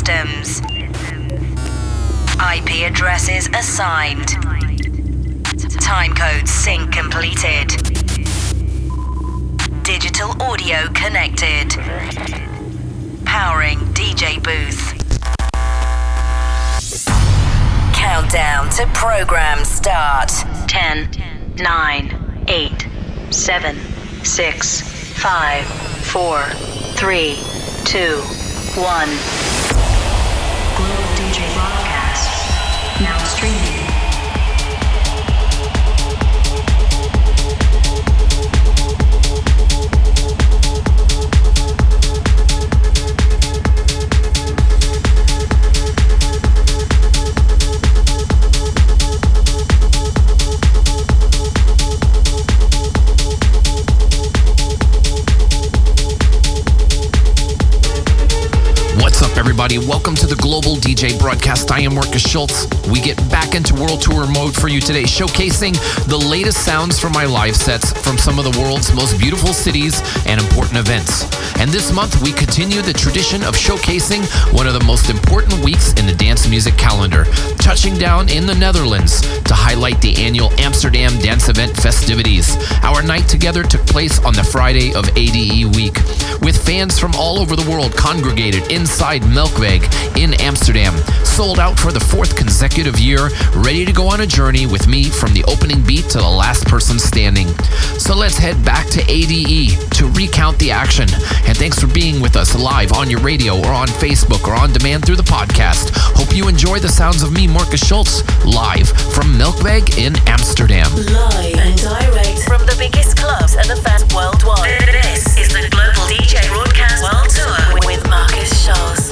systems. IP addresses assigned. Timecode sync completed. Digital audio connected. Powering DJ booth. Countdown to program start. 10, 9, 8, 7, 6, 5, 4, 3, 2, 1. DJ broadcast. Now streaming. Everybody? Welcome to the Global DJ broadcast. I am Markus Schulz. We get back into world tour mode for you today, showcasing the latest sounds from my live sets from some of the world's most beautiful cities and important events. And this month, we continue the tradition of showcasing one of the most important weeks in the dance music calendar, touching down in the Netherlands to highlight the annual Amsterdam Dance Event festivities. Our night together took place on the Friday of ADE week, with fans from all over the world congregated inside Melkweg in Amsterdam. Sold out for the fourth consecutive year, ready to go on a journey with me from the opening beat to the last person standing. So let's head back to ADE to recount the action. And thanks for being with us live on your radio or on Facebook or on demand through the podcast. Hope you enjoy the sounds of me, Markus Schulz, live from Melkweg in Amsterdam. Live and direct from the biggest clubs and the fest worldwide. This is the Global DJ Broadcast World Tour with Markus Schulz.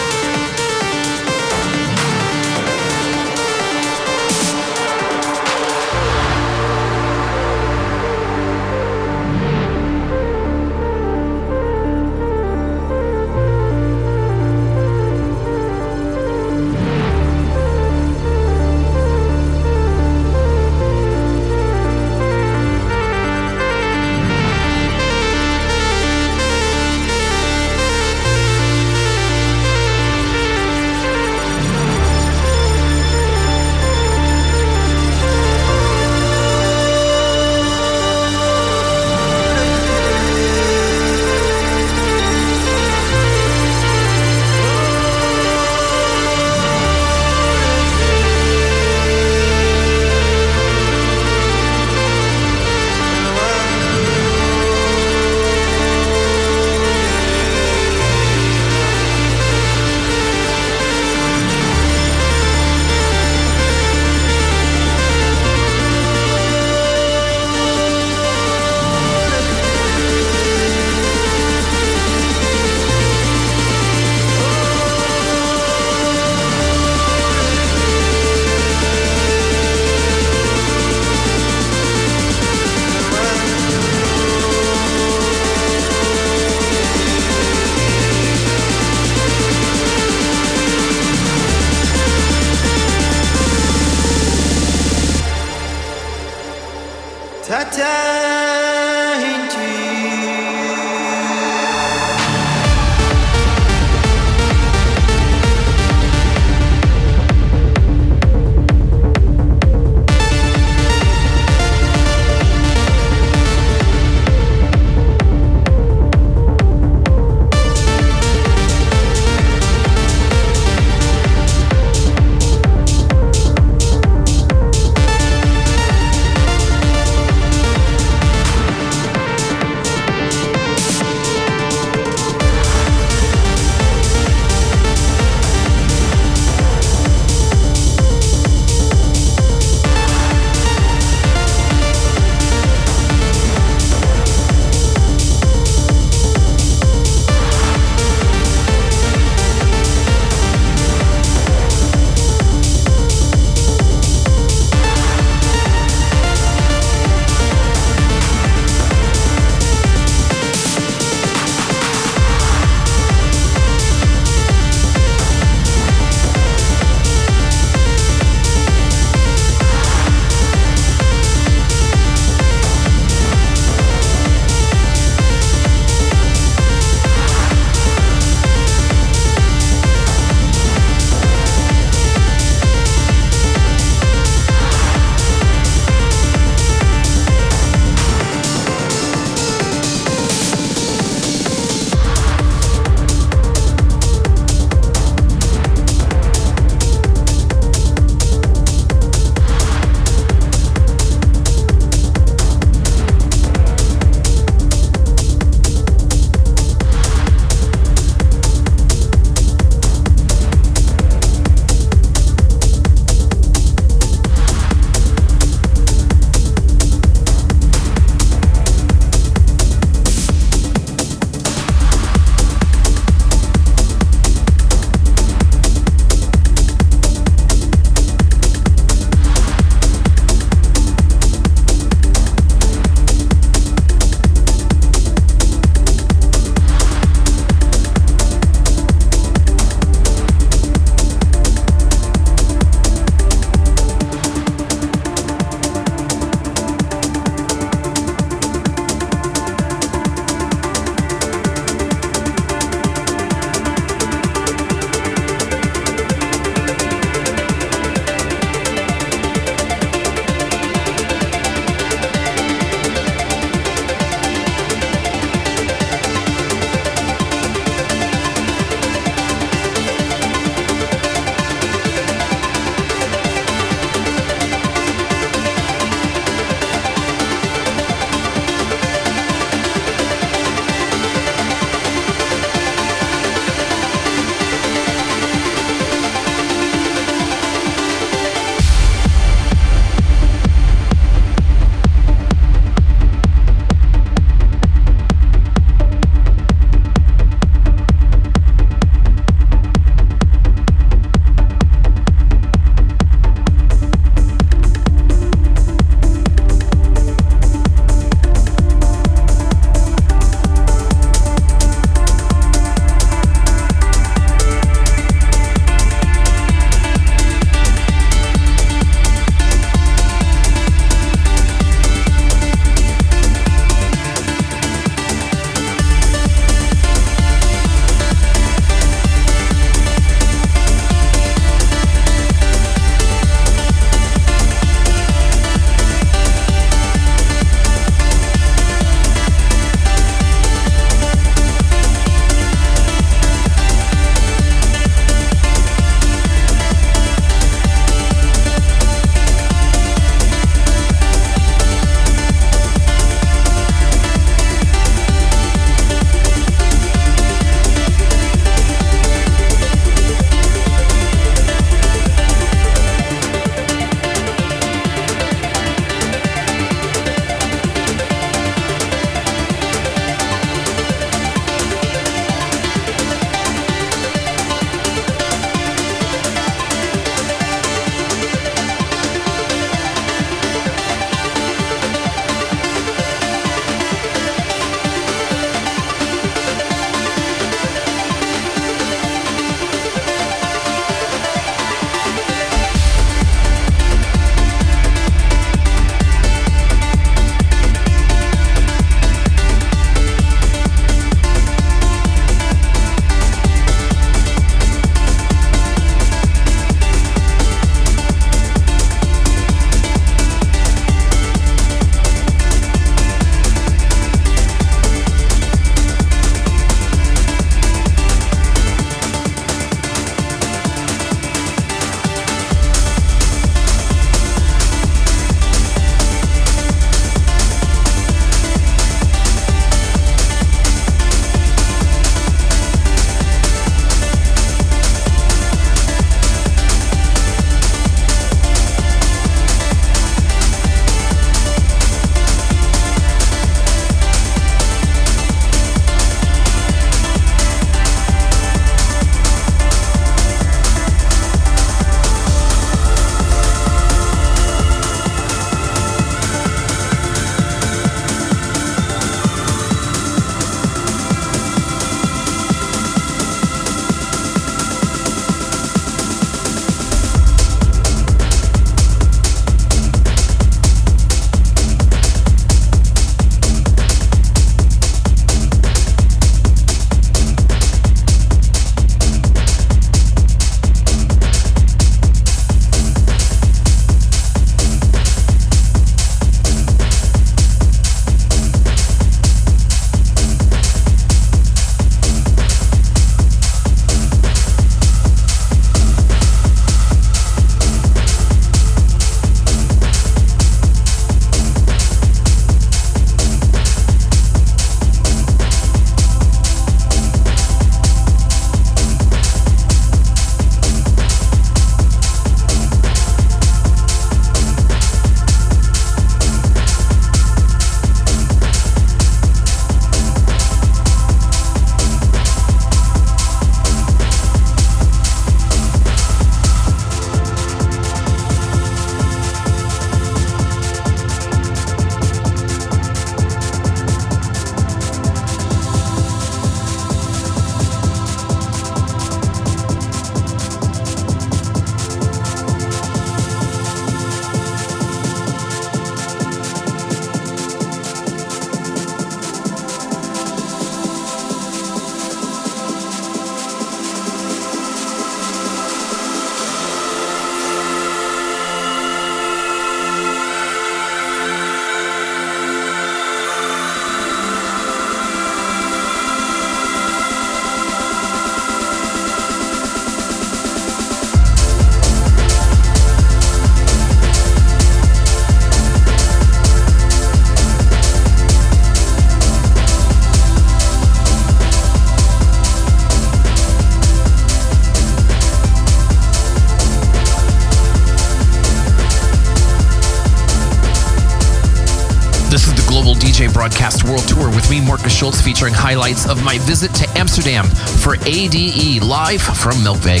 Schulz, featuring highlights of my visit to Amsterdam for ADE live from Melkweg.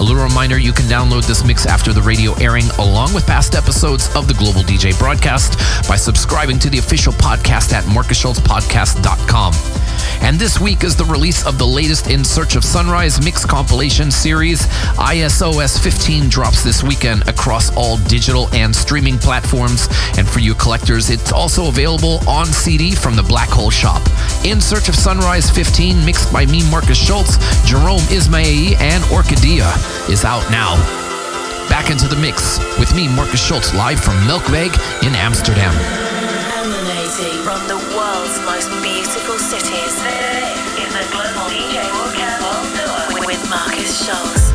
A little reminder you can download this mix after the radio airing along with past episodes of the Global DJ broadcast by subscribing to the official podcast at markusschulzpodcast.com. And this week is the release of the latest In Search of Sunrise mix compilation series. ISOS 15 drops this weekend across all digital and streaming platforms. And for you collectors, it's also available on CD from the Black Hole Shop. In Search of Sunrise 15, mixed by me, Markus Schulz, Jerome Isma-Ae, and Orkidea, is out now. Back into the mix with me, Markus Schulz, live from Melkweg in Amsterdam. Emanating from the world's most beautiful cities. This is the Global DJ World Tour with Markus Schulz.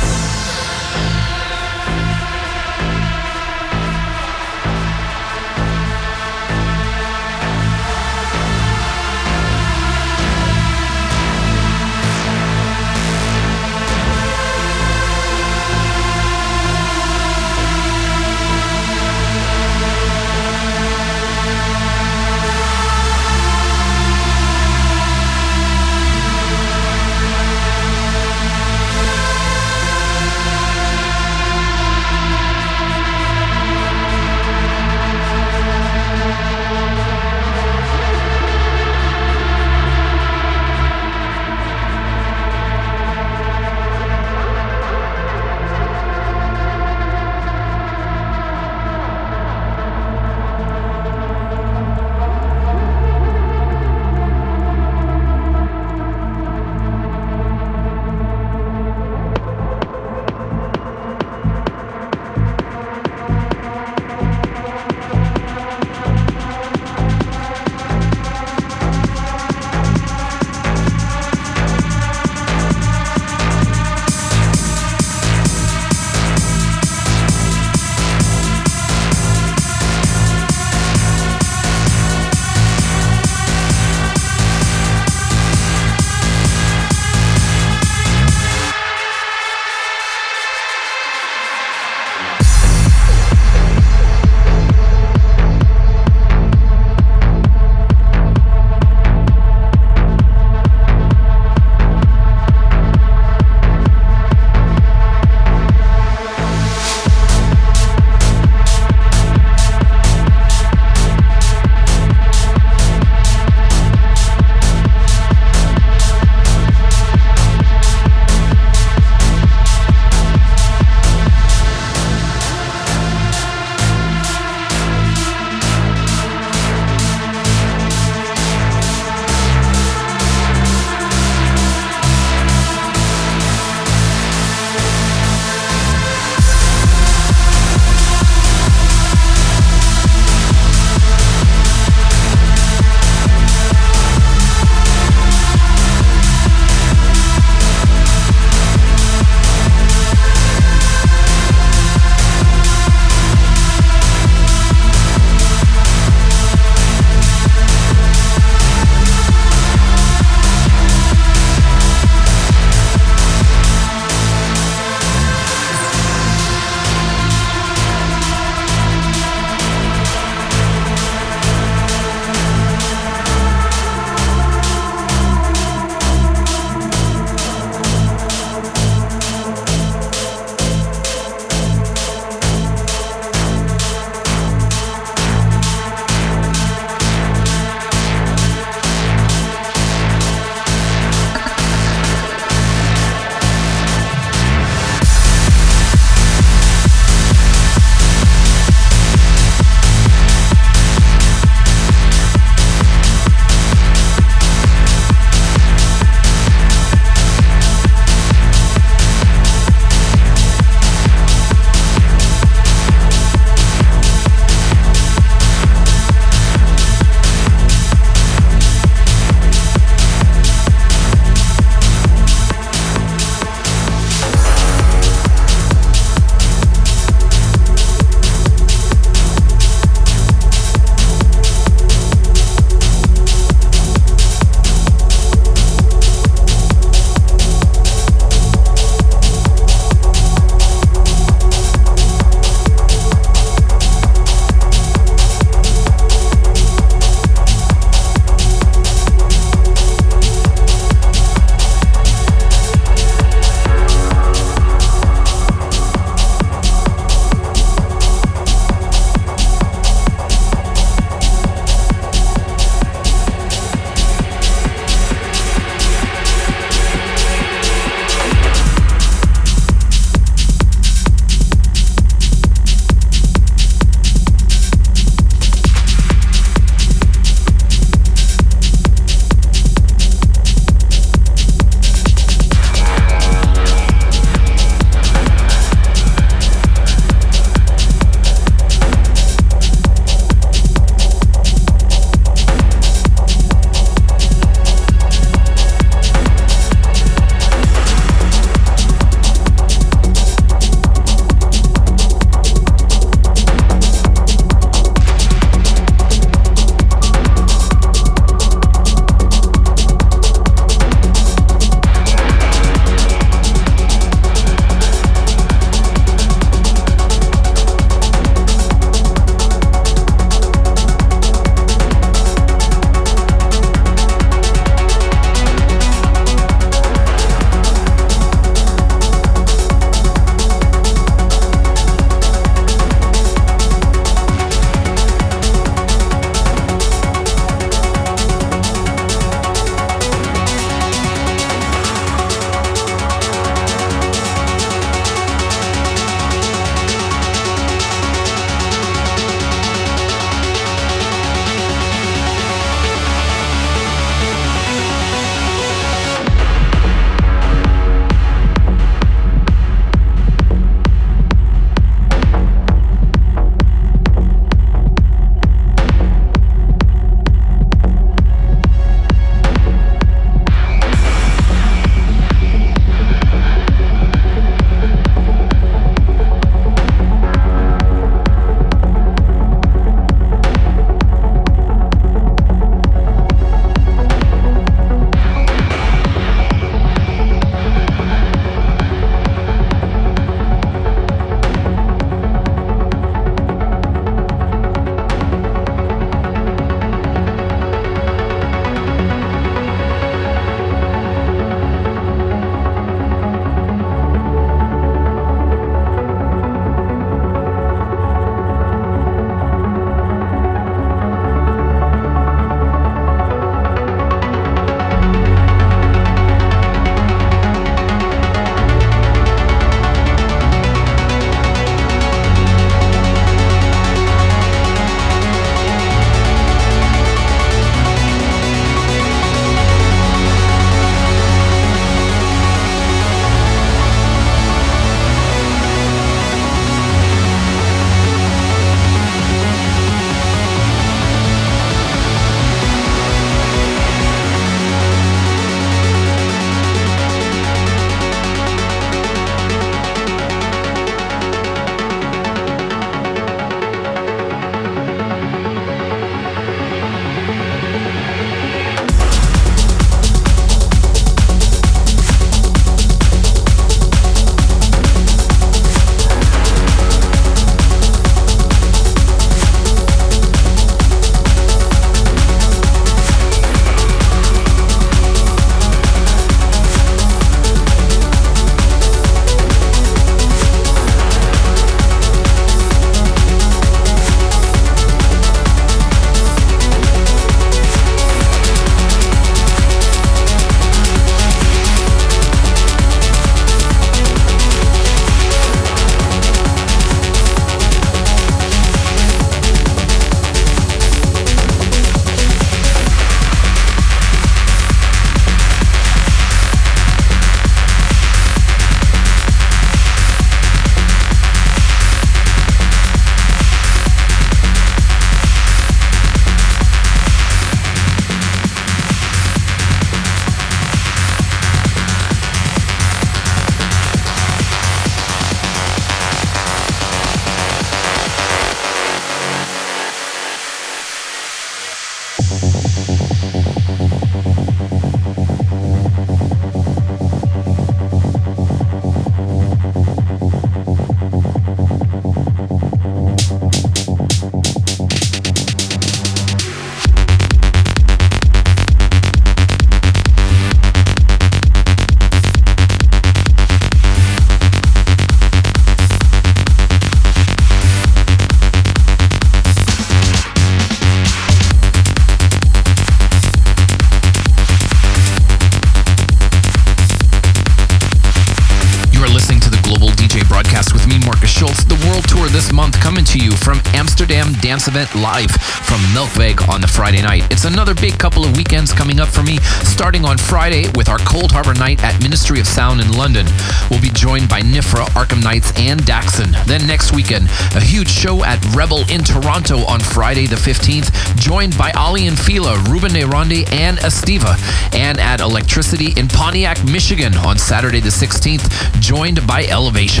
Schulz, the world tour this month coming to you from Amsterdam Dance Event Live from Melkweg on the Friday night. It's another big couple of weekends coming up for me, starting on Friday with our Coldharbour night at Ministry of Sound in London. We'll be joined by Nifra, Arkham Knights, and Daxon. Then next weekend, a huge show at Rebel in Toronto on Friday the 15th, joined by Aly and Fila, Ruben Ronde, and Estiva. And at Electricity in Pontiac, Michigan on Saturday the 16th, joined by Elevation.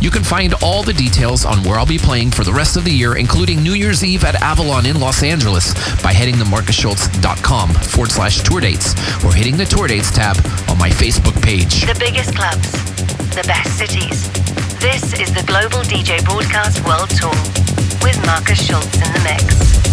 You can find all the details on where I'll be playing for the rest of the year, including New Year's Eve at Avalon in Los Angeles, by heading to markusschulz.com forward slash tour dates or hitting the tour dates tab on my Facebook page. The biggest clubs, the best cities. This is the Global DJ Broadcast World Tour with Markus Schulz in the mix.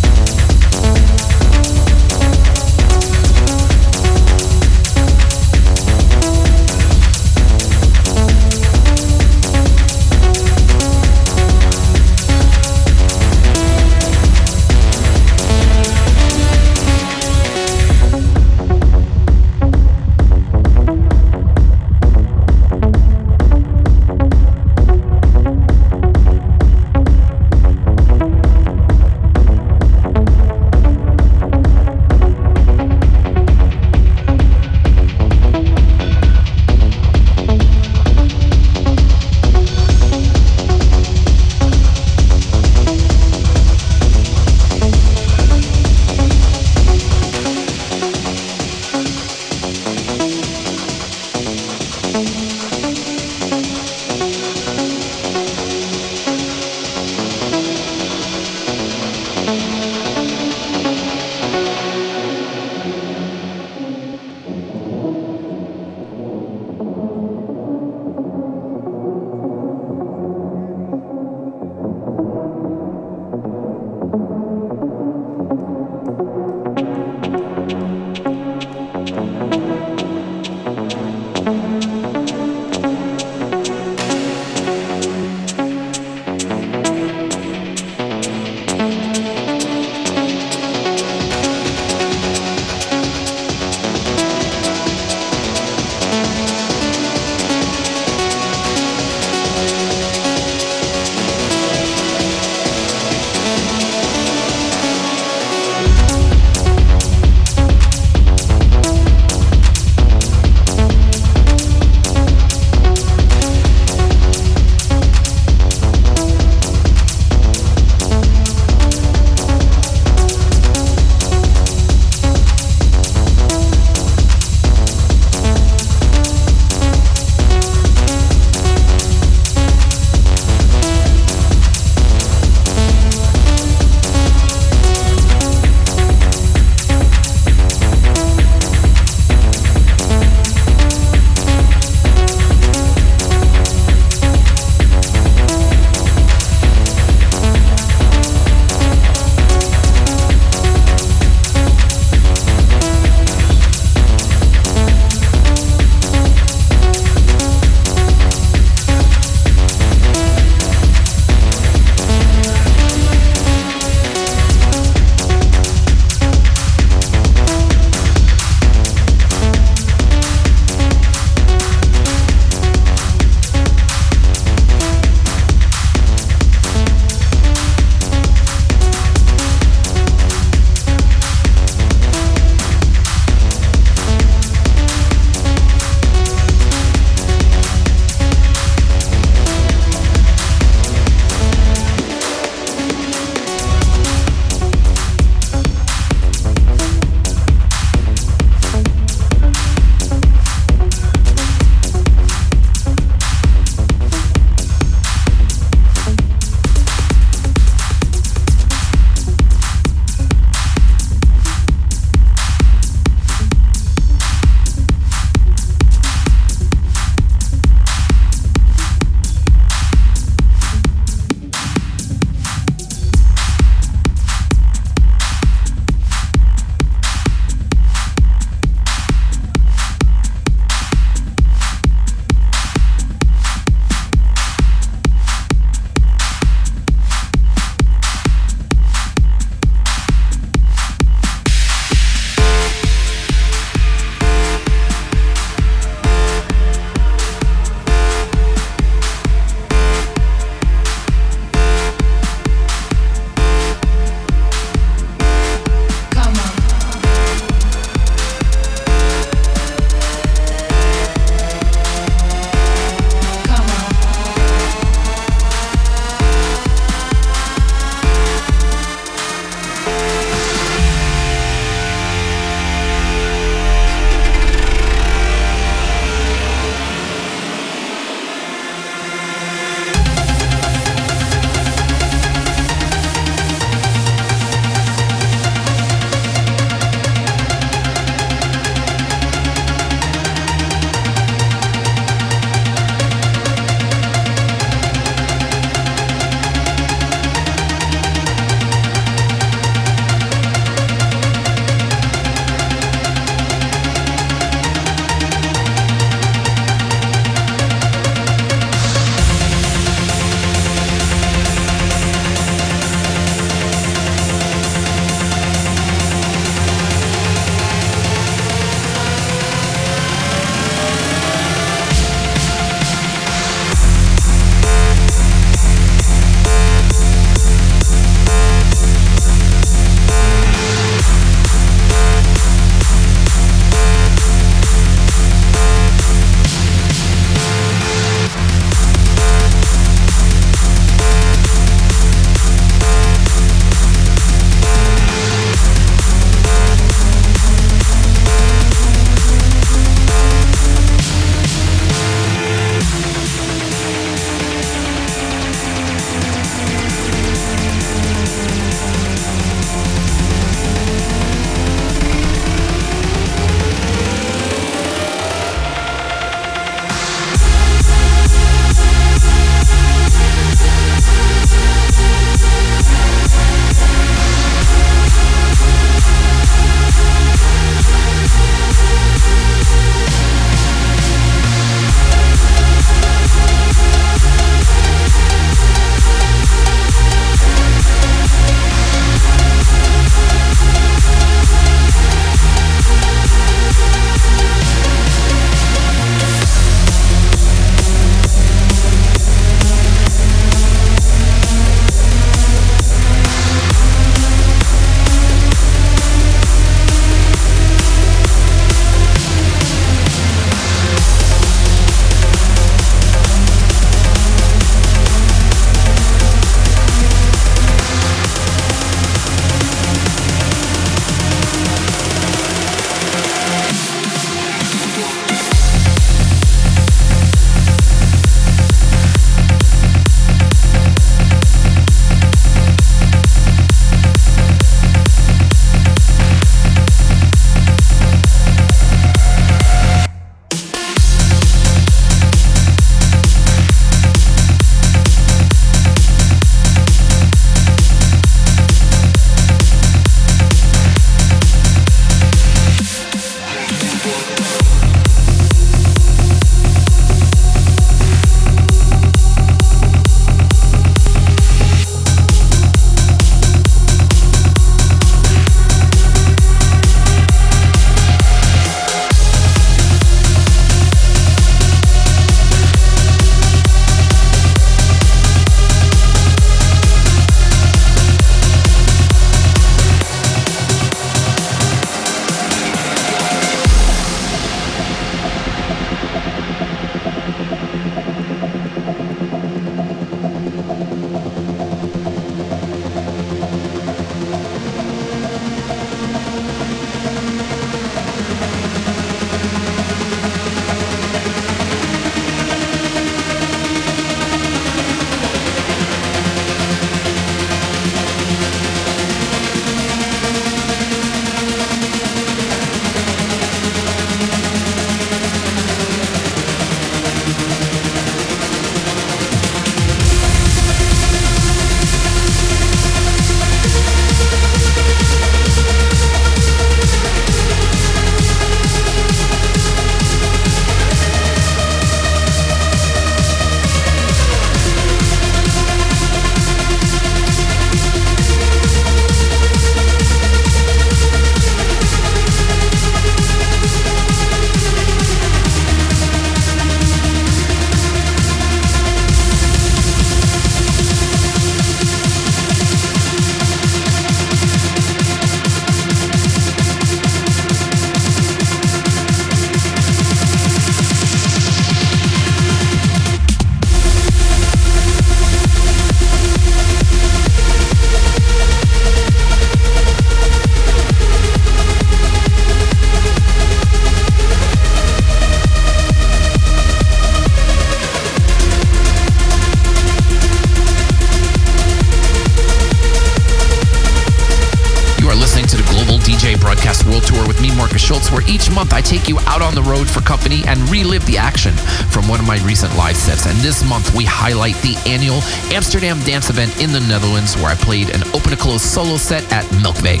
Relive the action from one of my recent live sets. And this month we highlight the annual Amsterdam dance event in the Netherlands, where I played an open to close solo set at Melkweg.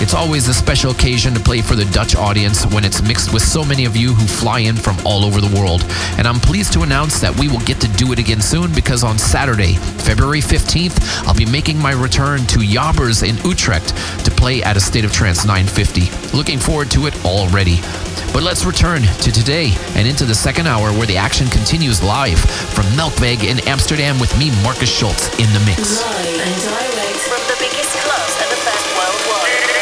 It's always a special occasion to play for the Dutch audience when it's mixed with so many of you who fly in from all over the world. And I'm pleased to announce that we will get to do it again soon because on Saturday, February 15th, I'll be making my return to Jaarbeurs in Utrecht play at a State of Trance 950. Looking forward to it already. But let's return to today and into the second hour where the action continues live from Melkweg in Amsterdam with me, Markus Schulz, in the mix. Live and direct from the biggest clubs the.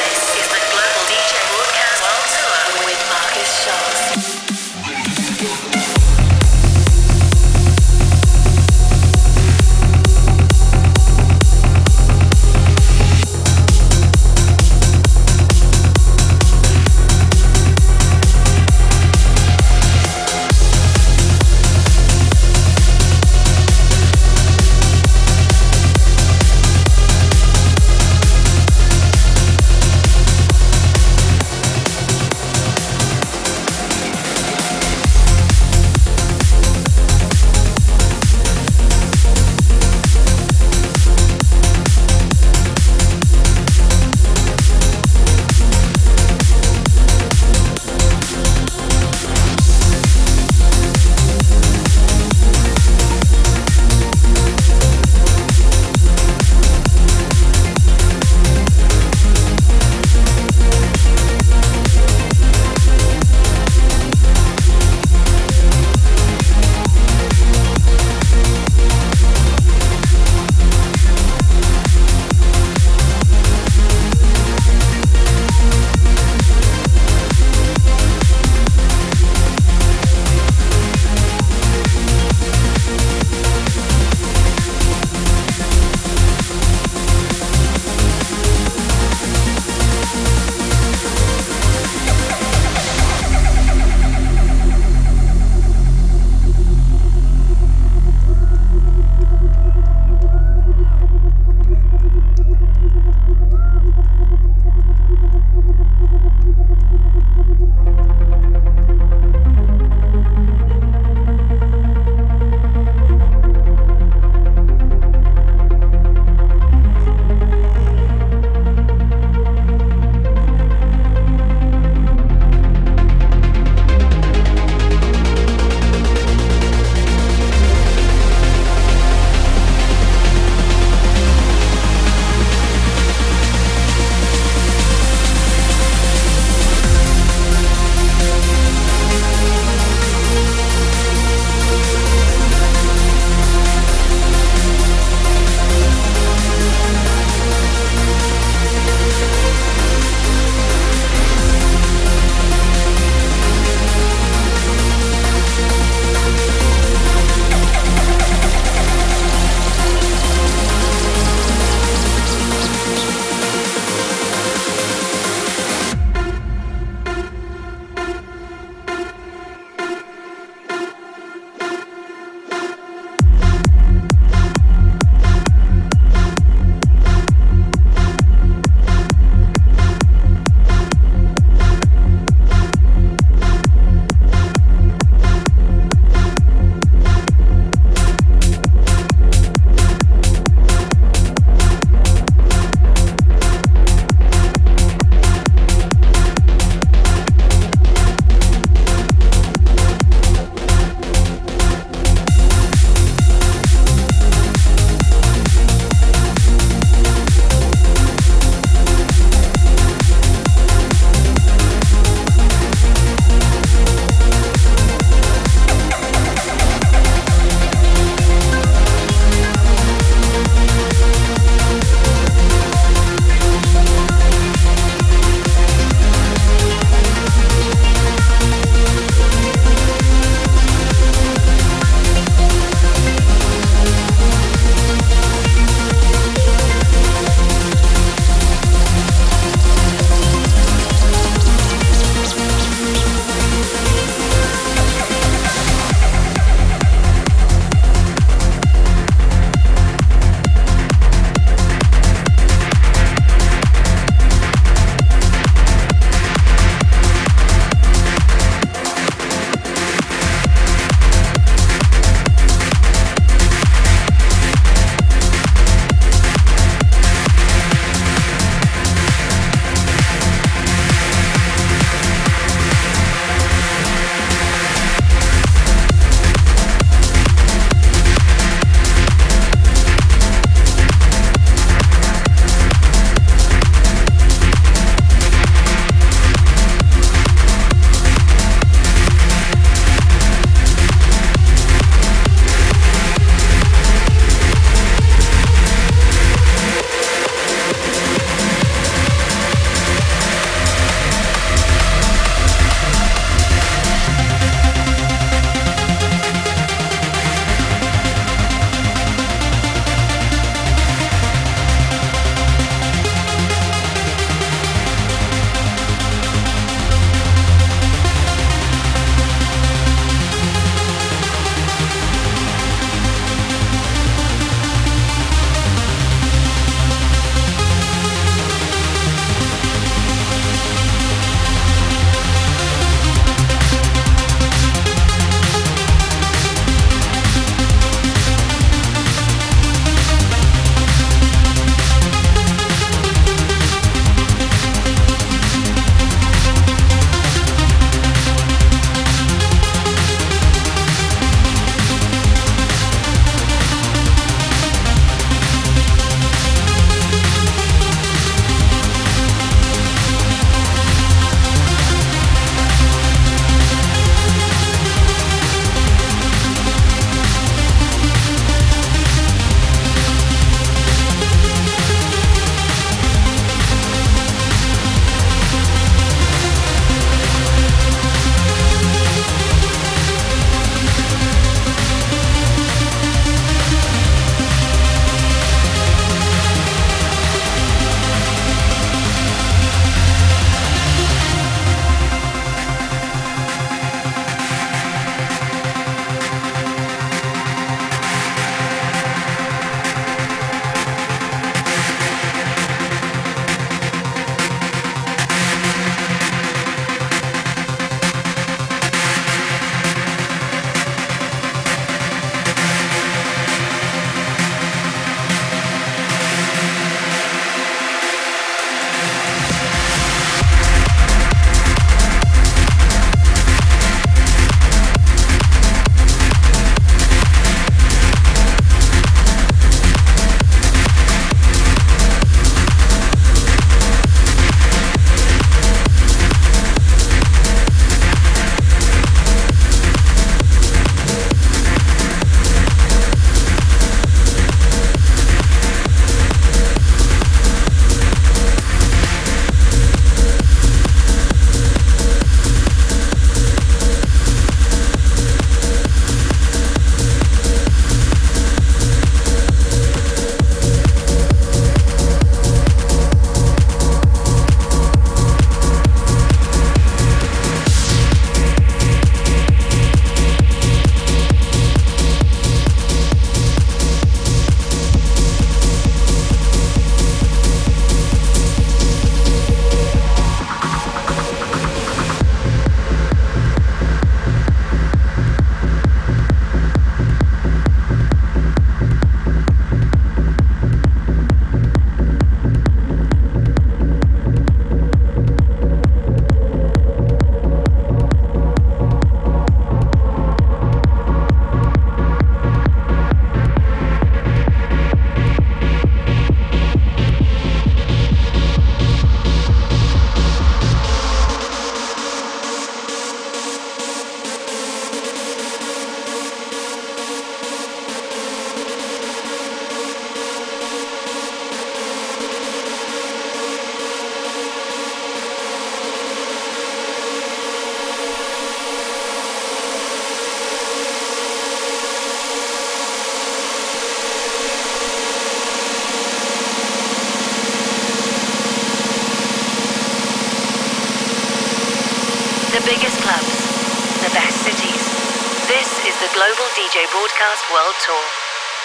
Global DJ Broadcast World Tour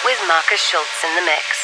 with Markus Schulz in the mix.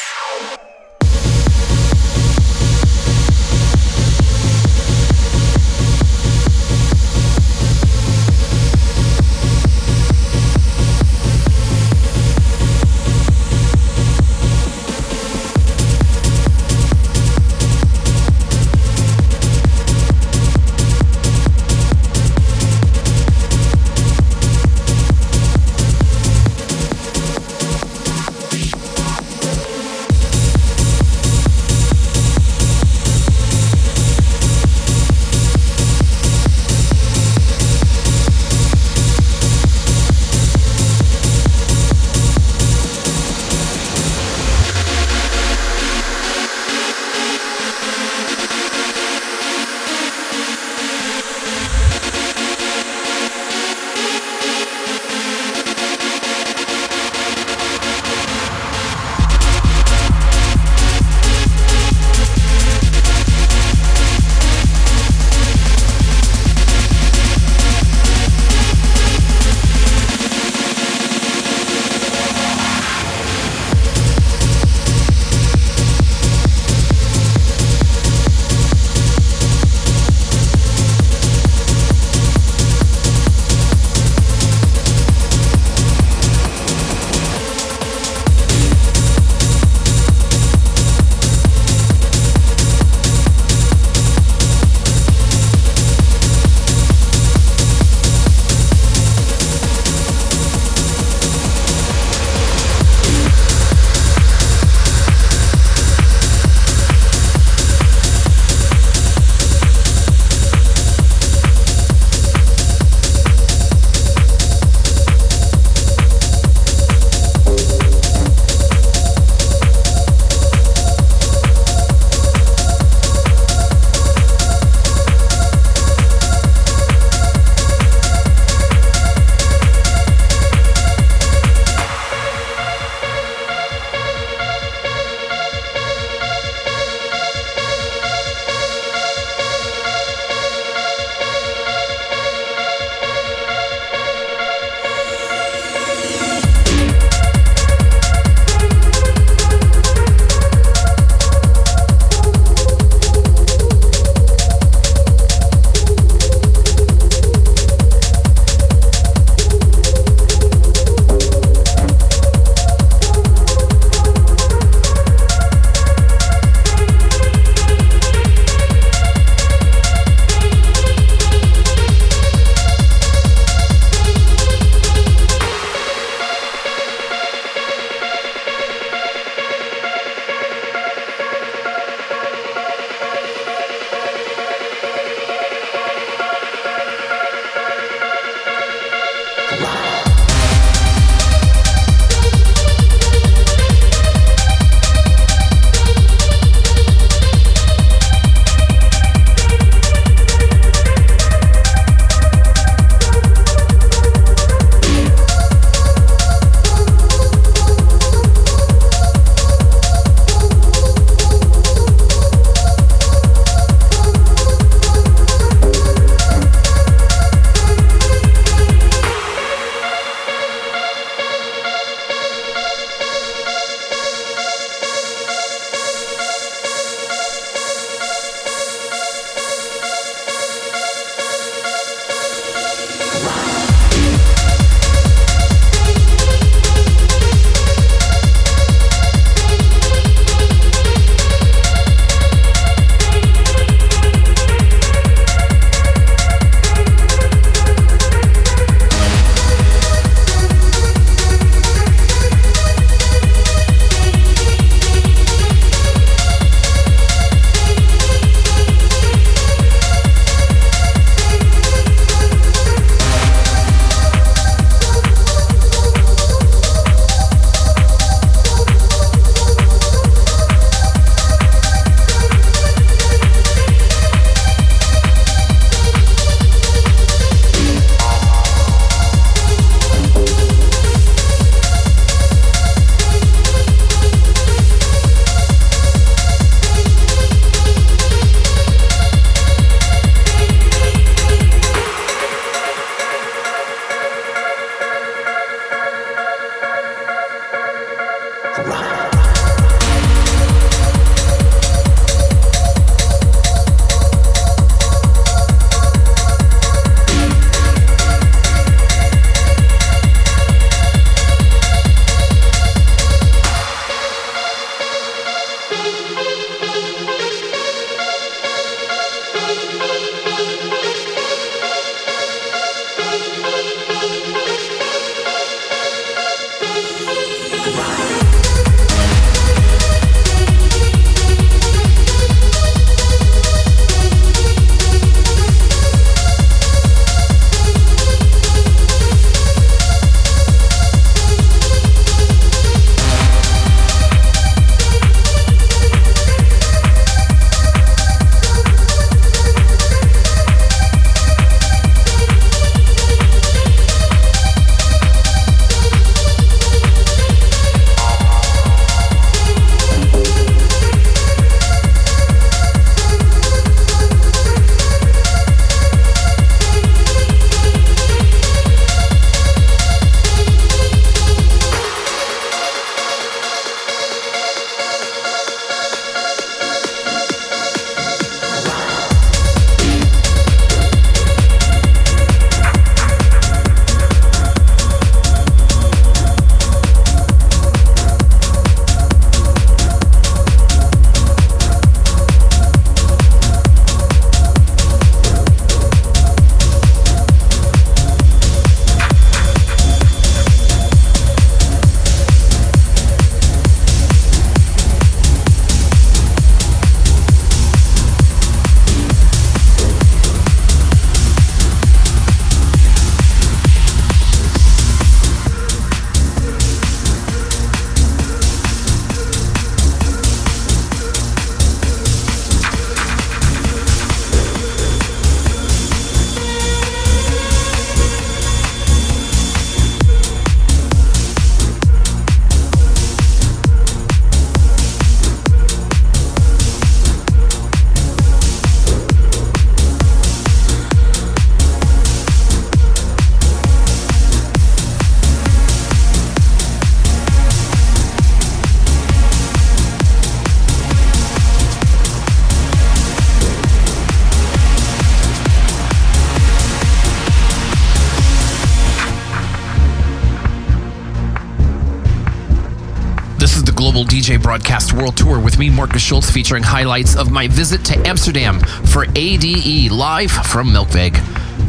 World Tour with me, Markus Schulz, featuring highlights of my visit to Amsterdam for ADE live from Melkweg.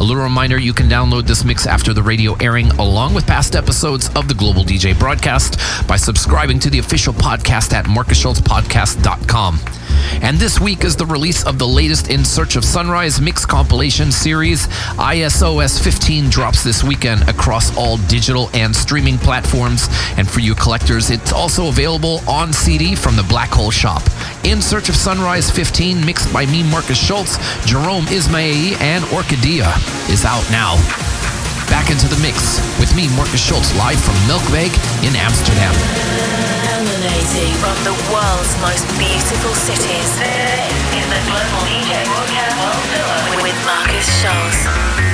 A little reminder you can download this mix after the radio airing, along with past episodes of the Global DJ broadcast, by subscribing to the official podcast at MarkusSchulzPodcast.com. And this week is the release of the latest In Search of Sunrise mix compilation series. ISOS 15 drops this weekend across all digital and streaming platforms. And for you collectors, it's also available on CD from the Black Hole Shop. In Search of Sunrise 15, mixed by me, Markus Schulz, Jerome Isma-Ae, and Orkidea, is out now. Back into the mix with me, Markus Schulz, live from Melkweg in Amsterdam. Emanating from the world's most beautiful cities. This is the Global DJ World with Markus Schulz.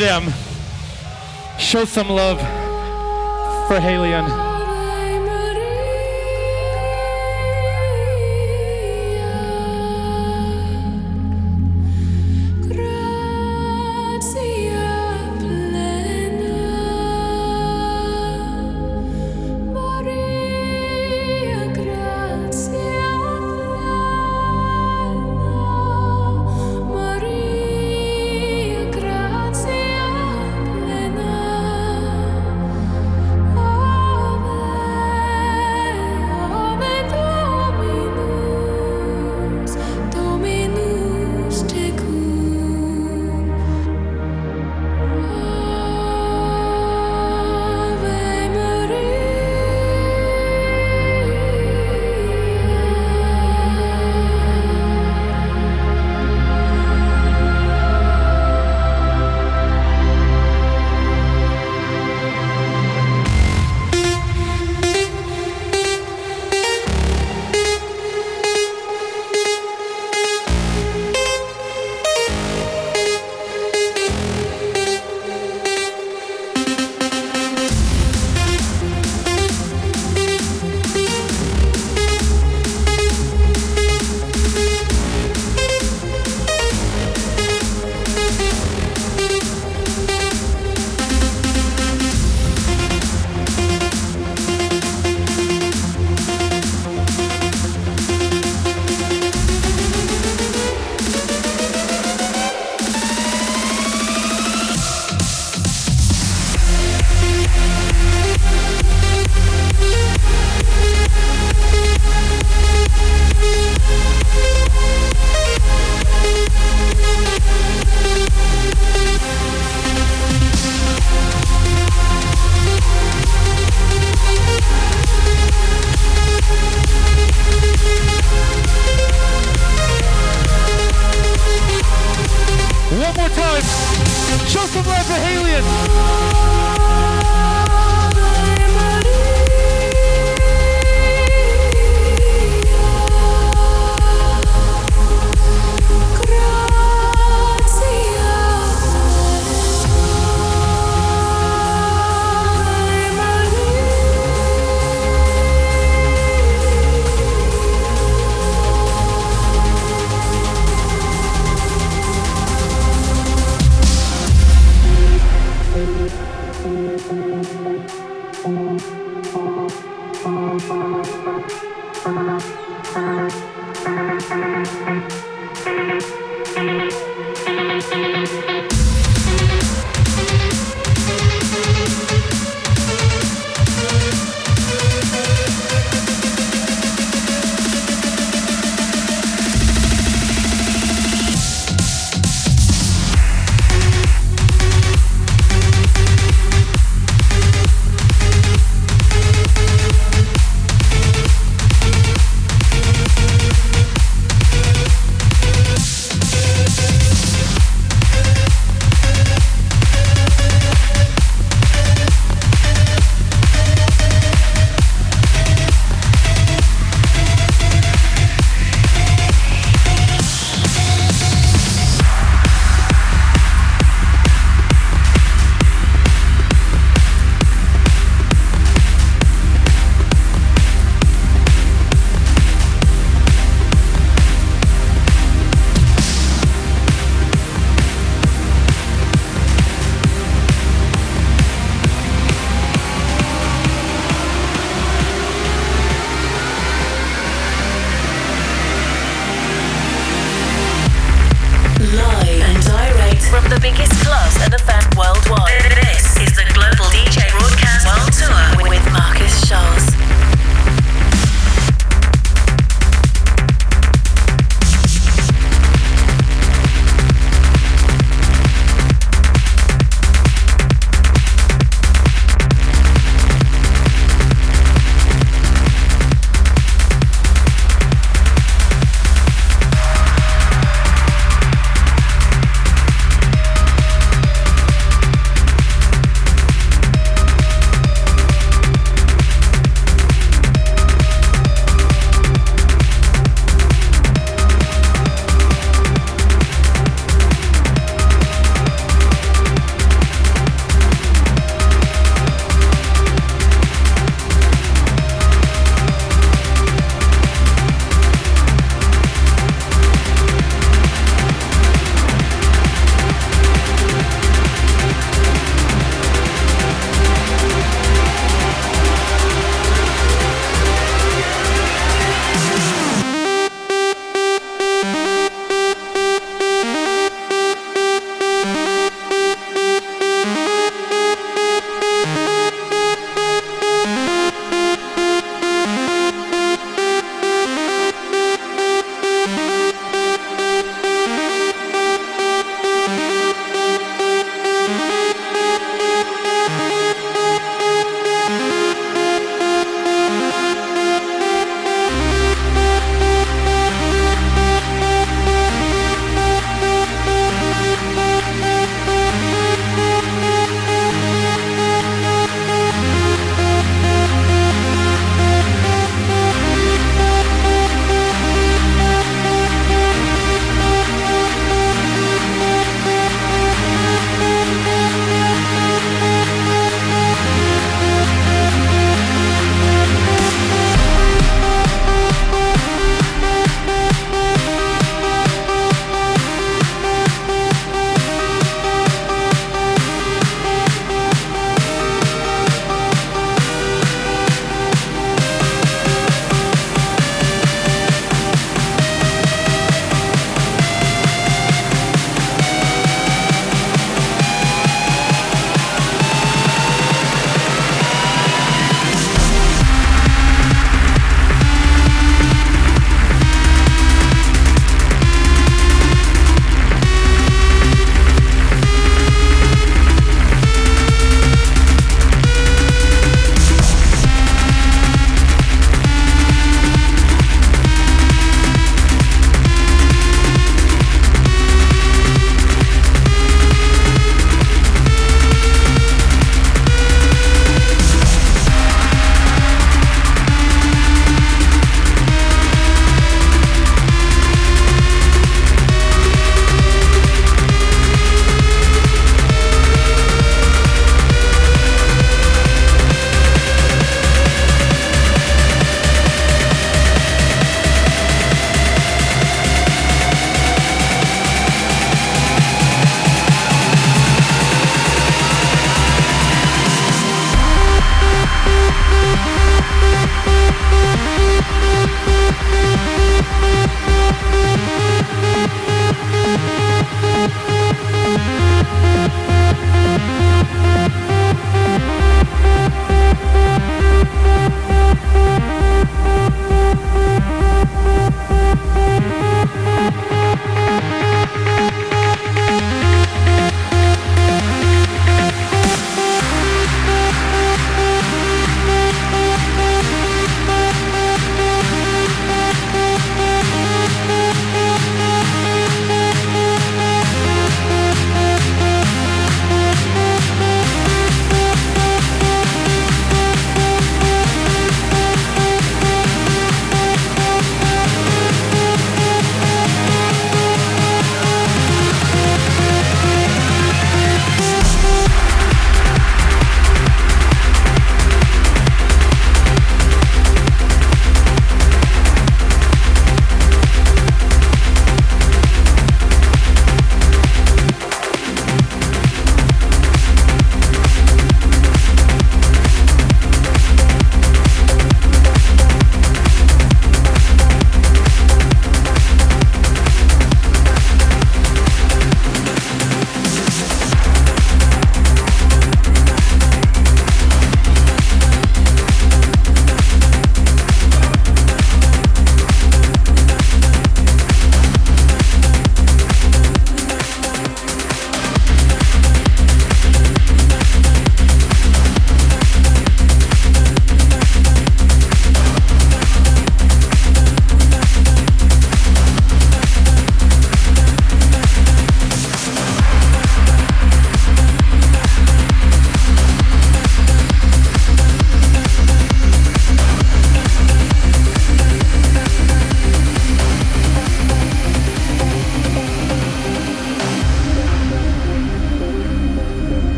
Amsterdam. Show some love for Halion.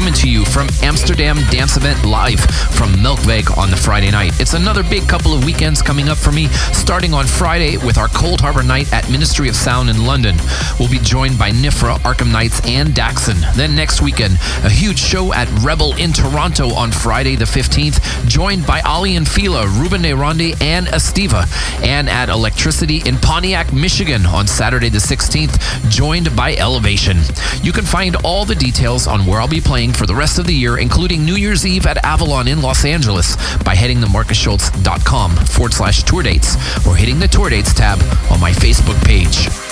Coming to you from Amsterdam Dance Event live from Melkweg on the Friday night. It's another big couple of weekends coming up for me, starting on Friday with our Coldharbour night at Ministry of Sound in London. We'll be joined by Nifra, Arkham Knights, and Daxon. Then next weekend, a huge show at Rebel in Toronto on Friday the 15th, joined by Aly and Fila, Ruben de Ronde, and Estiva. And at Elektricity in Pontiac, Michigan on Saturday the 16th, joined by Elevation. You can find all the details on where I'll be playing for the rest of the year, including New Year's Eve at Avalon in Los Angeles, by heading to markusschulz.com forward slash tour dates or hitting the tour dates tab on my Facebook page.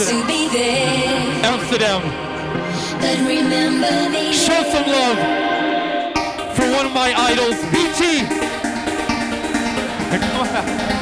Amsterdam. Amsterdam. Show some love for one of my idols, BT.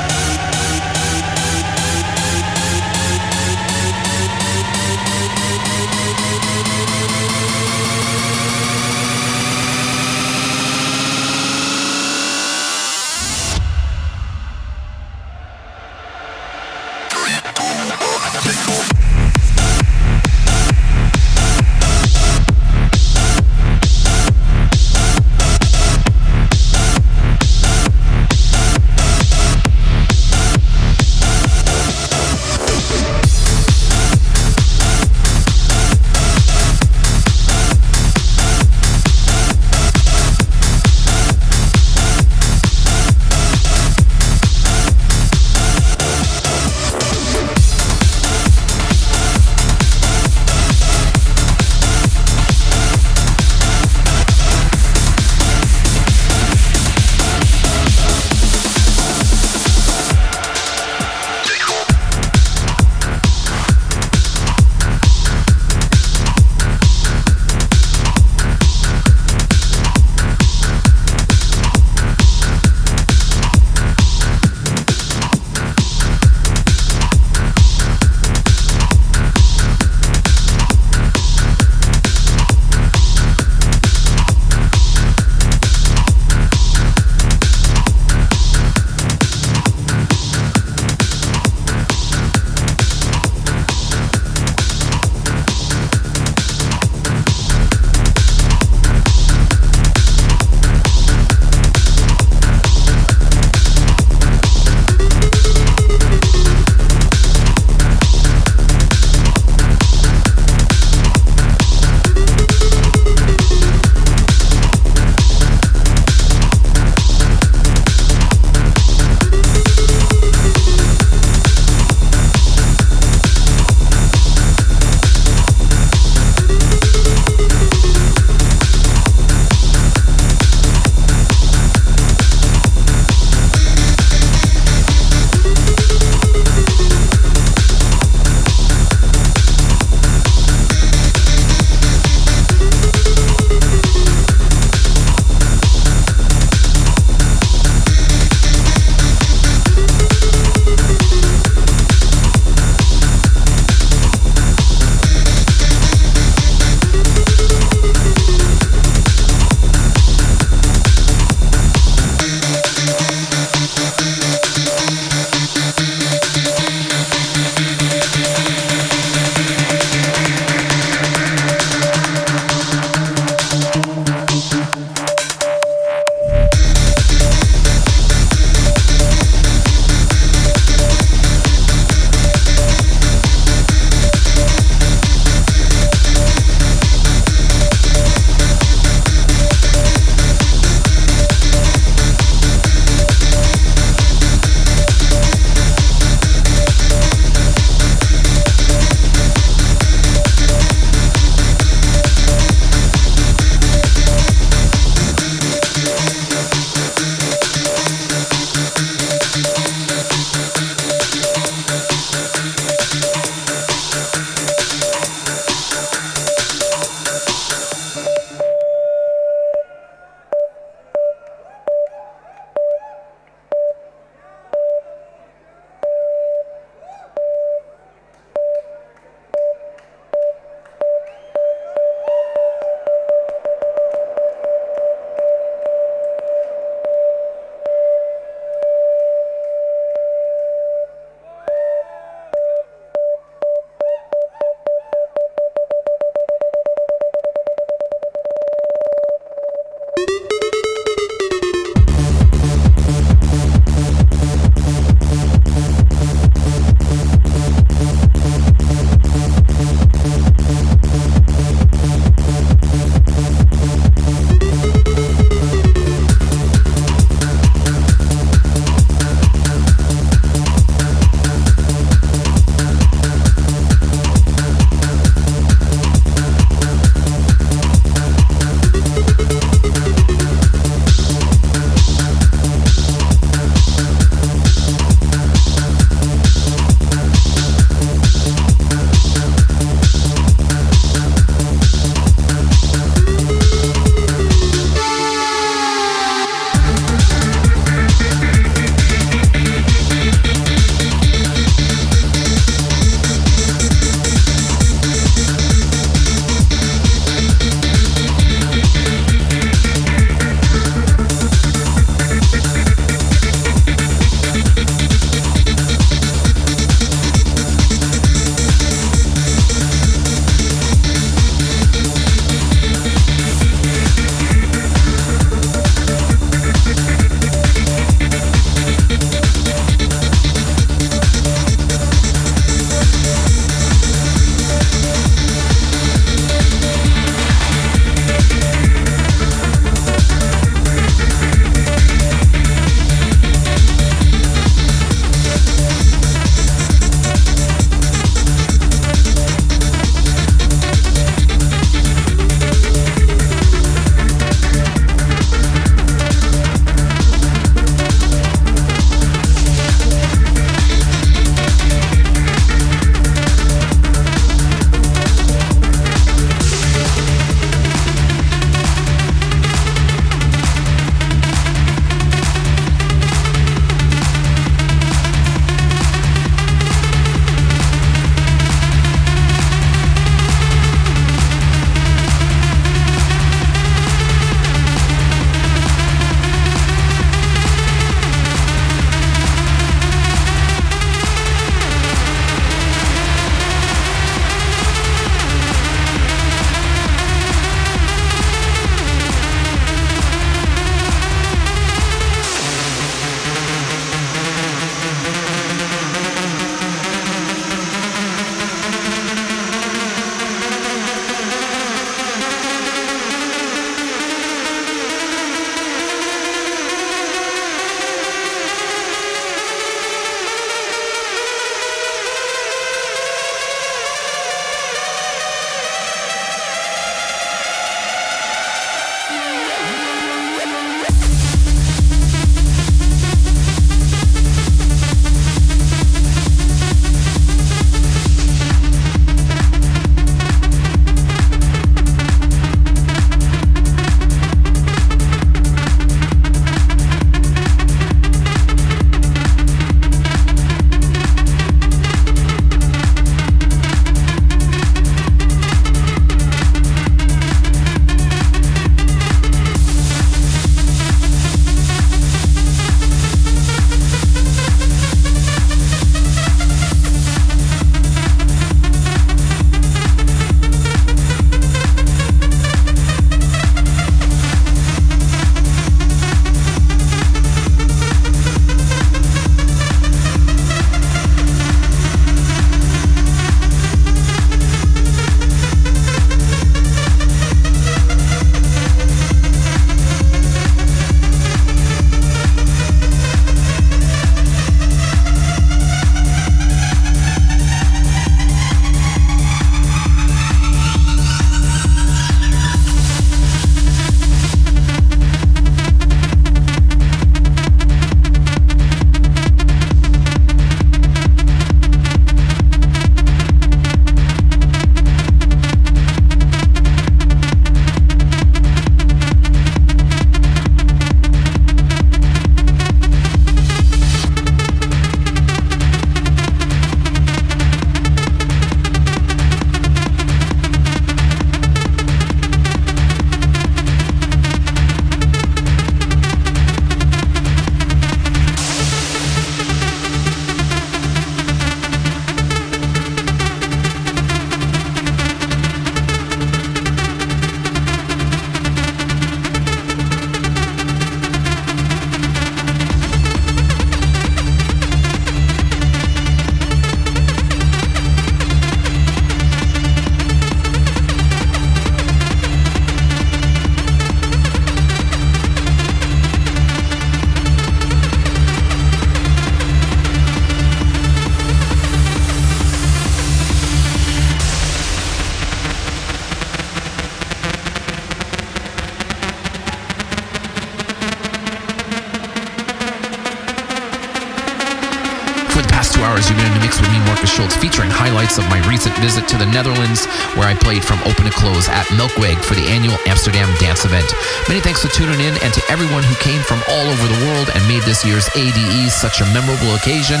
to the Netherlands, where I played from open to close at Melkweg for the annual Amsterdam Dance Event. Many thanks for tuning in, and to everyone who came from all over the world and made this year's ADE such a memorable occasion.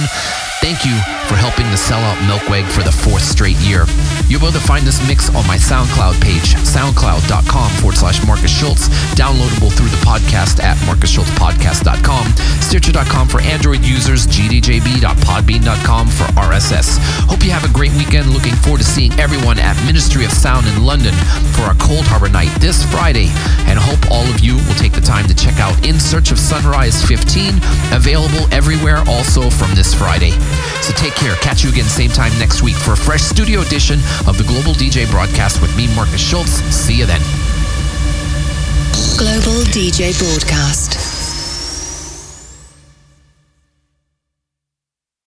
Thank you for helping to sell out Melkweg for the fourth straight year. You'll be able to find this mix on my SoundCloud page, soundcloud.com forward slash Markus Schulz, downloadable through the podcast at markusschulzpodcast.com, stitcher.com for Android users, gdjb.podbean.com for RSS. Hope you have a great weekend. Looking forward to seeing everyone at Ministry of Sound in London for our Coldharbour night this Friday. And hope all of you will take the time to check out In Search of Sunrise 15, available everywhere also from this Friday. So take care. Catch you again same time next week for a fresh studio edition of the Global DJ broadcast with me, Markus Schulz. See you then. Global DJ Broadcast.